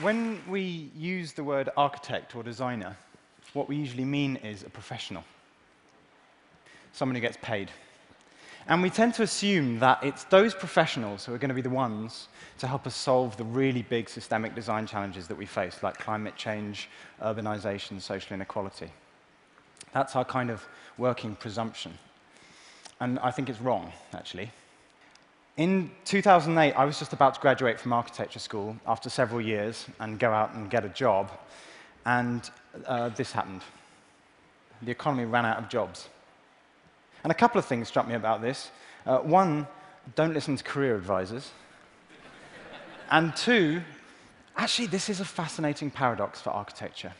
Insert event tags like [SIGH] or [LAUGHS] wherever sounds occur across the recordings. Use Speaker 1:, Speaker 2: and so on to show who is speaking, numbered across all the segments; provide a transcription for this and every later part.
Speaker 1: When we use the word architect or designer, what we usually mean is a professional, someone who gets paid. And we tend to assume that it's those professionals who are going to be the ones to help us solve the really big systemic design challenges that we face, like climate change, urbanization, social inequality. That's our kind of working presumption. And I think it's wrong, actually. In 2008, I was just about to graduate from architecture school after several years and go out and get a job. And uh, this happened. The economy ran out of jobs. And a couple of things struck me about this. Uh, one, don't listen to career advisors. and two, actually, this is a fascinating paradox for architecture,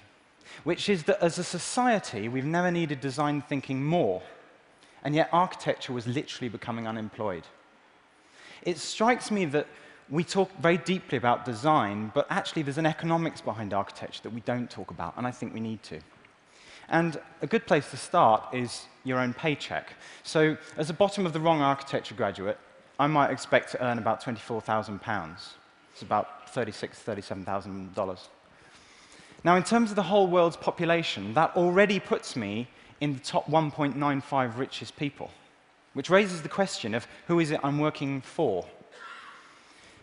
Speaker 1: which is that as a society, we've never needed design thinking more, and yet architecture was literally becoming unemployed. It strikes me that we talk very deeply about design, but actually there's an economics behind architecture that we don't talk about, and I think we need to. And a good place to start is your own paycheck. So as a bottom of the wrong architecture graduate, I might expect to earn about £24,000. It's about $36,000, $37,000. Now, in terms of the whole world's population, that already puts me in the top 1.95 richest people, which raises the question of who is it I'm working for?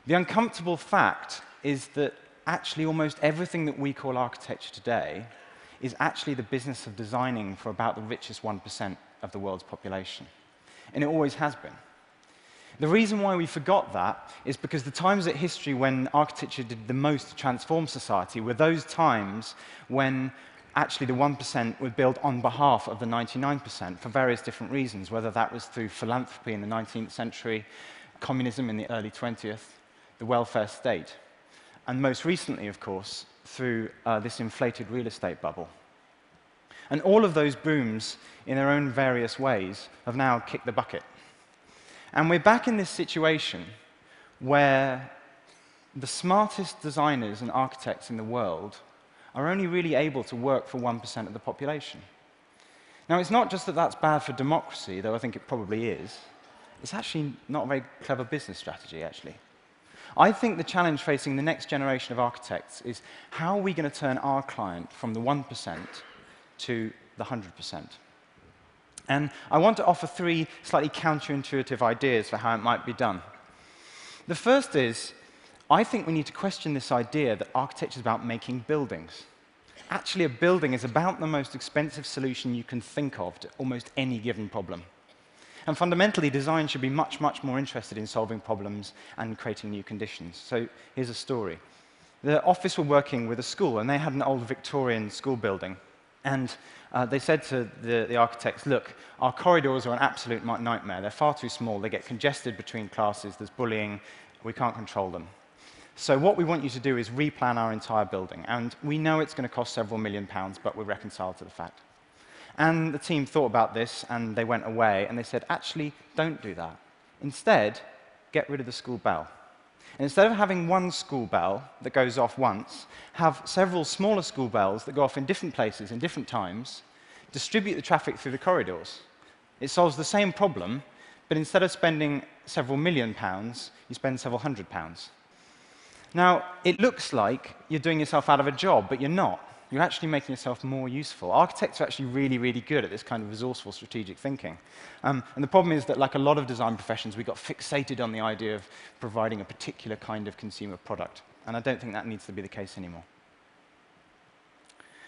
Speaker 1: The uncomfortable fact is that actually almost everything that we call architecture today is actually the business of designing for about the richest 1% of the world's population. And it always has been. The reason why we forgot that is because the times at history when architecture did the most to transform society were those times when actually the 1% would build on behalf of the 99% for various different reasons, whether that was through philanthropy in the 19th century, communism in the early 20th, the welfare state, and most recently, of course, through uh, this inflated real estate bubble. And all of those booms, in their own various ways, have now kicked the bucket. And we're back in this situation where the smartest designers and architects in the world are only really able to work for 1% of the population. Now, it's not just that that's bad for democracy, though I think it probably is. It's actually not a very clever business strategy, actually. I think the challenge facing the next generation of architects is how are we going to turn our client from the 1% to the 100%? And I want to offer three slightly counterintuitive ideas for how it might be done. The first is, I think we need to question this idea that architecture is about making buildings. Actually, a building is about the most expensive solution you can think of to almost any given problem. And fundamentally, design should be much, much more interested in solving problems and creating new conditions. So here's a story. The office were working with a school, and they had an old Victorian school building. And uh, they said to the, the, architects, look, our corridors are an absolute nightmare. They're far too small. They get congested between classes. There's bullying. We can't control them. So what we want you to do is replan our entire building. And we know it's going to cost several million pounds, but we're reconciled to the fact. And the team thought about this and they went away and they said, actually, don't do that. Instead, get rid of the school bell. And instead of having one school bell that goes off once, have several smaller school bells that go off in different places in different times, distribute the traffic through the corridors. It solves the same problem, but instead of spending several million pounds, you spend several hundred pounds. Now, it looks like you're doing yourself out of a job, but you're not you're actually making yourself more useful. Architects are actually really, really good at this kind of resourceful strategic thinking. Um, and the problem is that, like a lot of design professions, we got fixated on the idea of providing a particular kind of consumer product. And I don't think that needs to be the case anymore.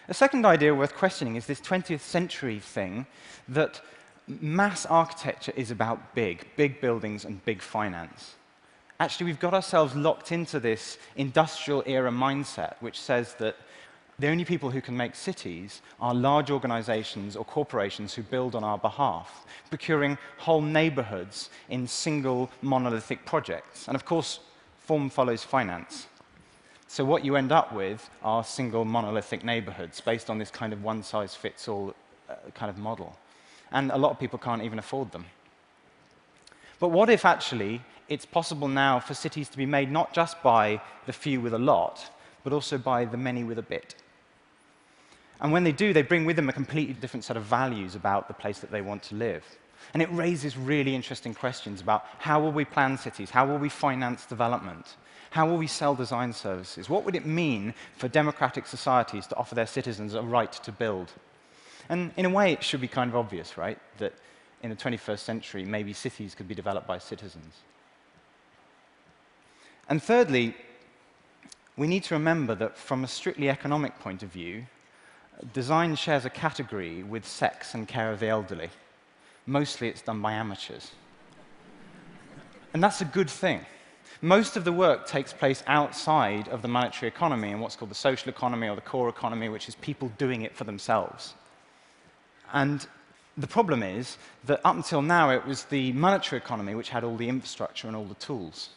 Speaker 1: A second idea worth questioning is this 20th century thing that mass architecture is about big, big buildings and big finance. Actually, we've got ourselves locked into this industrial era mindset, which says that the only people who can make cities are large organizations or corporations who build on our behalf, procuring whole neighborhoods in single monolithic projects. And of course, form follows finance. So what you end up with are single monolithic neighborhoods based on this kind of one-size-fits-all uh, kind of model. And a lot of people can't even afford them. But what if actually it's possible now for cities to be made not just by the few with a lot, but also by the many with a bit? And when they do, they bring with them a completely different set of values about the place that they want to live. And it raises really interesting questions about how will we plan cities? How will we finance development? How will we sell design services? What would it mean for democratic societies to offer their citizens a right to build? And in a way, it should be kind of obvious, right? That in the 21st century, maybe cities could be developed by citizens. And thirdly, we need to remember that from a strictly economic point of view, design shares a category with sex and care of the elderly. Mostly it's done by amateurs. And that's a good thing. Most of the work takes place outside of the monetary economy and what's called the social economy or the core economy, which is people doing it for themselves. And the problem is that up until now, it was the monetary economy which had all the infrastructure and all the tools.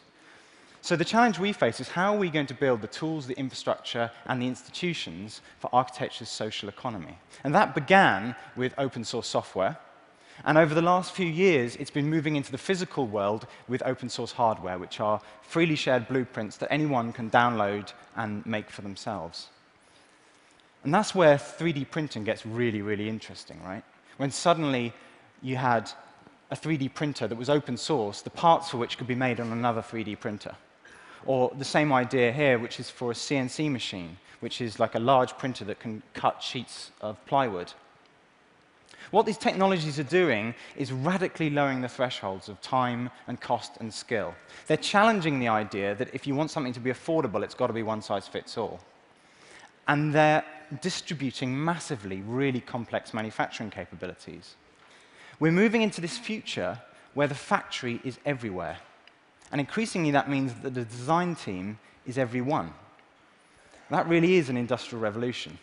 Speaker 1: So the challenge we face is how are we going to build the tools, the infrastructure, and the institutions for architecture's social economy? And that began with open source software. And over the last few years, it's been moving into the physical world with open source hardware, which are freely shared blueprints that anyone can download and make for themselves. And that's where 3D printing gets really, really interesting, right? When suddenly you had a 3D printer that was open source, the parts for which could be made on another 3D printer. Or the same idea here, which is for a CNC machine, which is like a large printer that can cut sheets of plywood. What these technologies are doing is radically lowering the thresholds of time and cost and skill. They're challenging the idea that if you want something to be affordable, it's got to be one size fits all. And they're distributing massively really complex manufacturing capabilities. We're moving into this future where the factory is everywhere. And increasingly, that means that the design team is everyone. That really is an industrial revolution.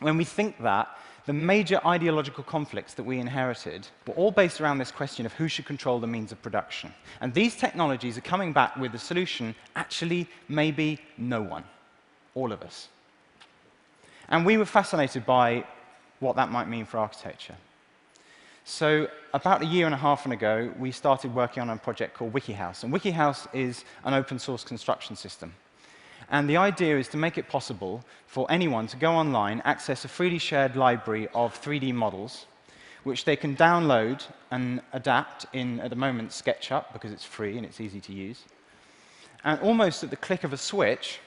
Speaker 1: When we think that, the major ideological conflicts that we inherited were all based around this question of who should control the means of production. And these technologies are coming back with the solution actually, maybe no one, all of us. And we were fascinated by what that might mean for architecture. So about a year and a half ago, we started working on a project called WikiHouse. And WikiHouse is an open source construction system. And the idea is to make it possible for anyone to go online, access a freely shared library of 3D models, which they can download and adapt in, at the moment, SketchUp, because it's free and it's easy to use. And almost at the click of a switch,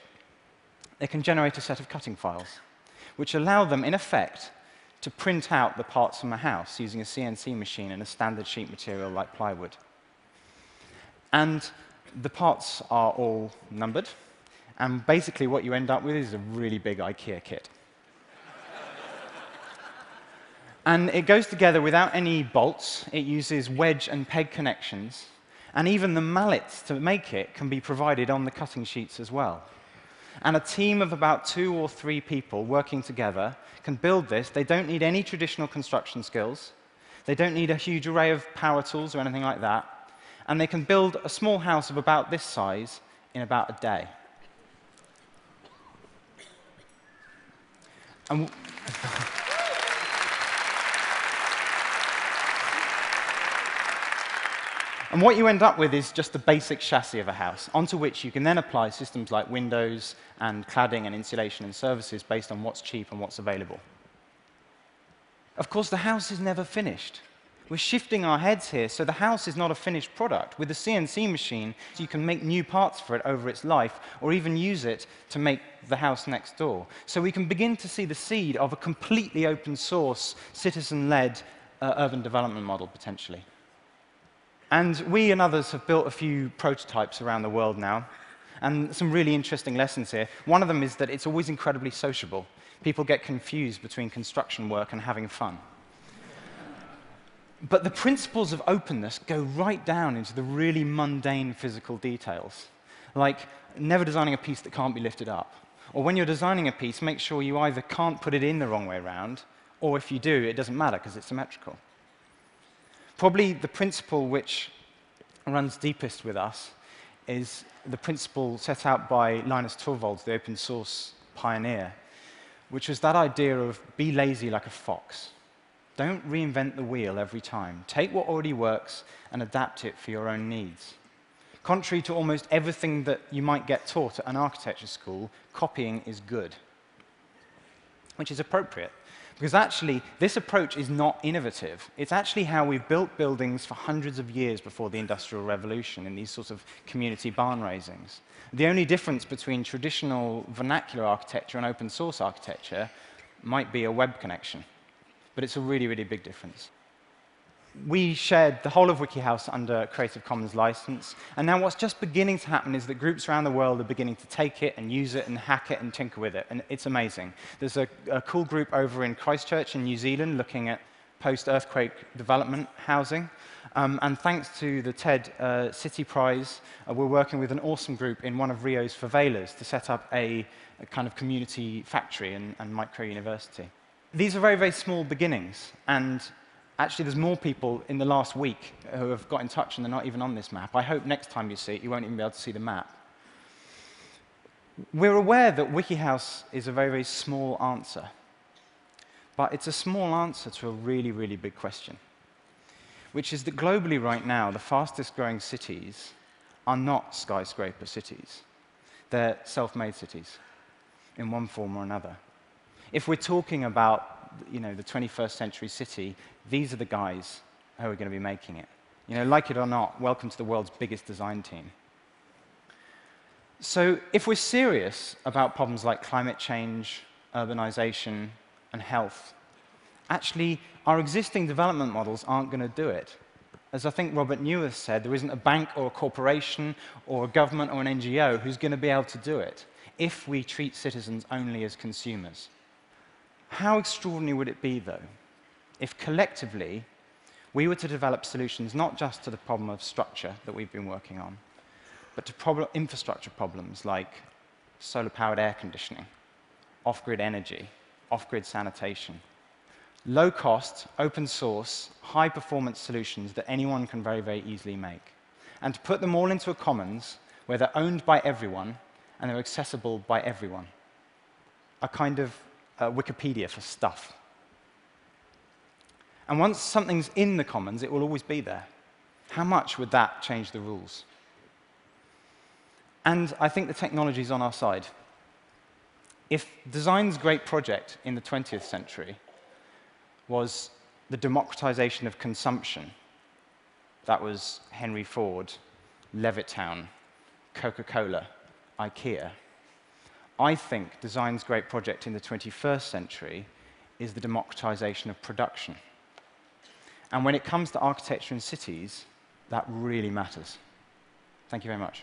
Speaker 1: they can generate a set of cutting files, which allow them, in effect, to print out the parts from a house using a CNC machine and a standard sheet material like plywood. And the parts are all numbered. And basically, what you end up with is a really big IKEA kit. [LAUGHS] and it goes together without any bolts. It uses wedge and peg connections. And even the mallets to make it can be provided on the cutting sheets as well. And a team of about two or three people working together can build this. They don't need any traditional construction skills. They don't need a huge array of power tools or anything like that. And they can build a small house of about this size in about a day. And And what you end up with is just the basic chassis of a house, onto which you can then apply systems like windows and cladding and insulation and services based on what's cheap and what's available. Of course, the house is never finished. We're shifting our heads here, so the house is not a finished product. With the CNC machine, you can make new parts for it over its life, or even use it to make the house next door. So we can begin to see the seed of a completely open source, citizen led uh, urban development model, potentially. And we and others have built a few prototypes around the world now, and some really interesting lessons here. One of them is that it's always incredibly sociable. People get confused between construction work and having fun. But the principles of openness go right down into the really mundane physical details, like never designing a piece that can't be lifted up. Or when you're designing a piece, make sure you either can't put it in the wrong way around, or if you do, it doesn't matter because it's symmetrical. Probably the principle which runs deepest with us is the principle set out by Linus Torvalds, the open source pioneer, which was that idea of be lazy like a fox. Don't reinvent the wheel every time. Take what already works and adapt it for your own needs. Contrary to almost everything that you might get taught at an architecture school, copying is good. which is appropriate. Because actually, this approach is not innovative. It's actually how we've built buildings for hundreds of years before the Industrial Revolution in these sorts of community barn raisings. The only difference between traditional vernacular architecture and open source architecture might be a web connection. But it's a really, really big difference we shared the whole of WikiHouse under Creative Commons license. And now what's just beginning to happen is that groups around the world are beginning to take it and use it and hack it and tinker with it. And it's amazing. There's a, a cool group over in Christchurch in New Zealand looking at post-earthquake development housing. Um, and thanks to the TED uh, City Prize, uh, we're working with an awesome group in one of Rio's favelas to set up a, a kind of community factory and, and micro university. These are very, very small beginnings. And Actually, there's more people in the last week who have got in touch and they're not even on this map. I hope next time you see it, you won't even be able to see the map. We're aware that WikiHouse is a very, very small answer. But it's a small answer to a really, really big question, which is that globally right now, the fastest growing cities are not skyscraper cities. They're self-made cities in one form or another. If we're talking about you know, the 21st century city, these are the guys who are going to be making it. You know, like it or not, welcome to the world's biggest design team. So if we're serious about problems like climate change, urbanization, and health, actually, our existing development models aren't going to do it. As I think Robert Neuwirth said, there isn't a bank or a corporation or a government or an NGO who's going to be able to do it if we treat citizens only as consumers. How extraordinary would it be, though, if collectively we were to develop solutions not just to the problem of structure that we've been working on, but to infrastructure problems like solar-powered air conditioning, off-grid energy, off-grid sanitation, low-cost, open-source, high-performance solutions that anyone can very, very easily make, and to put them all into a commons where they're owned by everyone and they're accessible by everyone. A kind of uh, Wikipedia for stuff. And once something's in the commons, it will always be there. How much would that change the rules? And I think the technology is on our side. If design's great project in the 20th century was the democratization of consumption, that was Henry Ford, Levittown, Coca-Cola, IKEA, I think design's great project in the 21st century is the democratization of production. And when it comes to architecture in cities, that really matters. Thank you very much.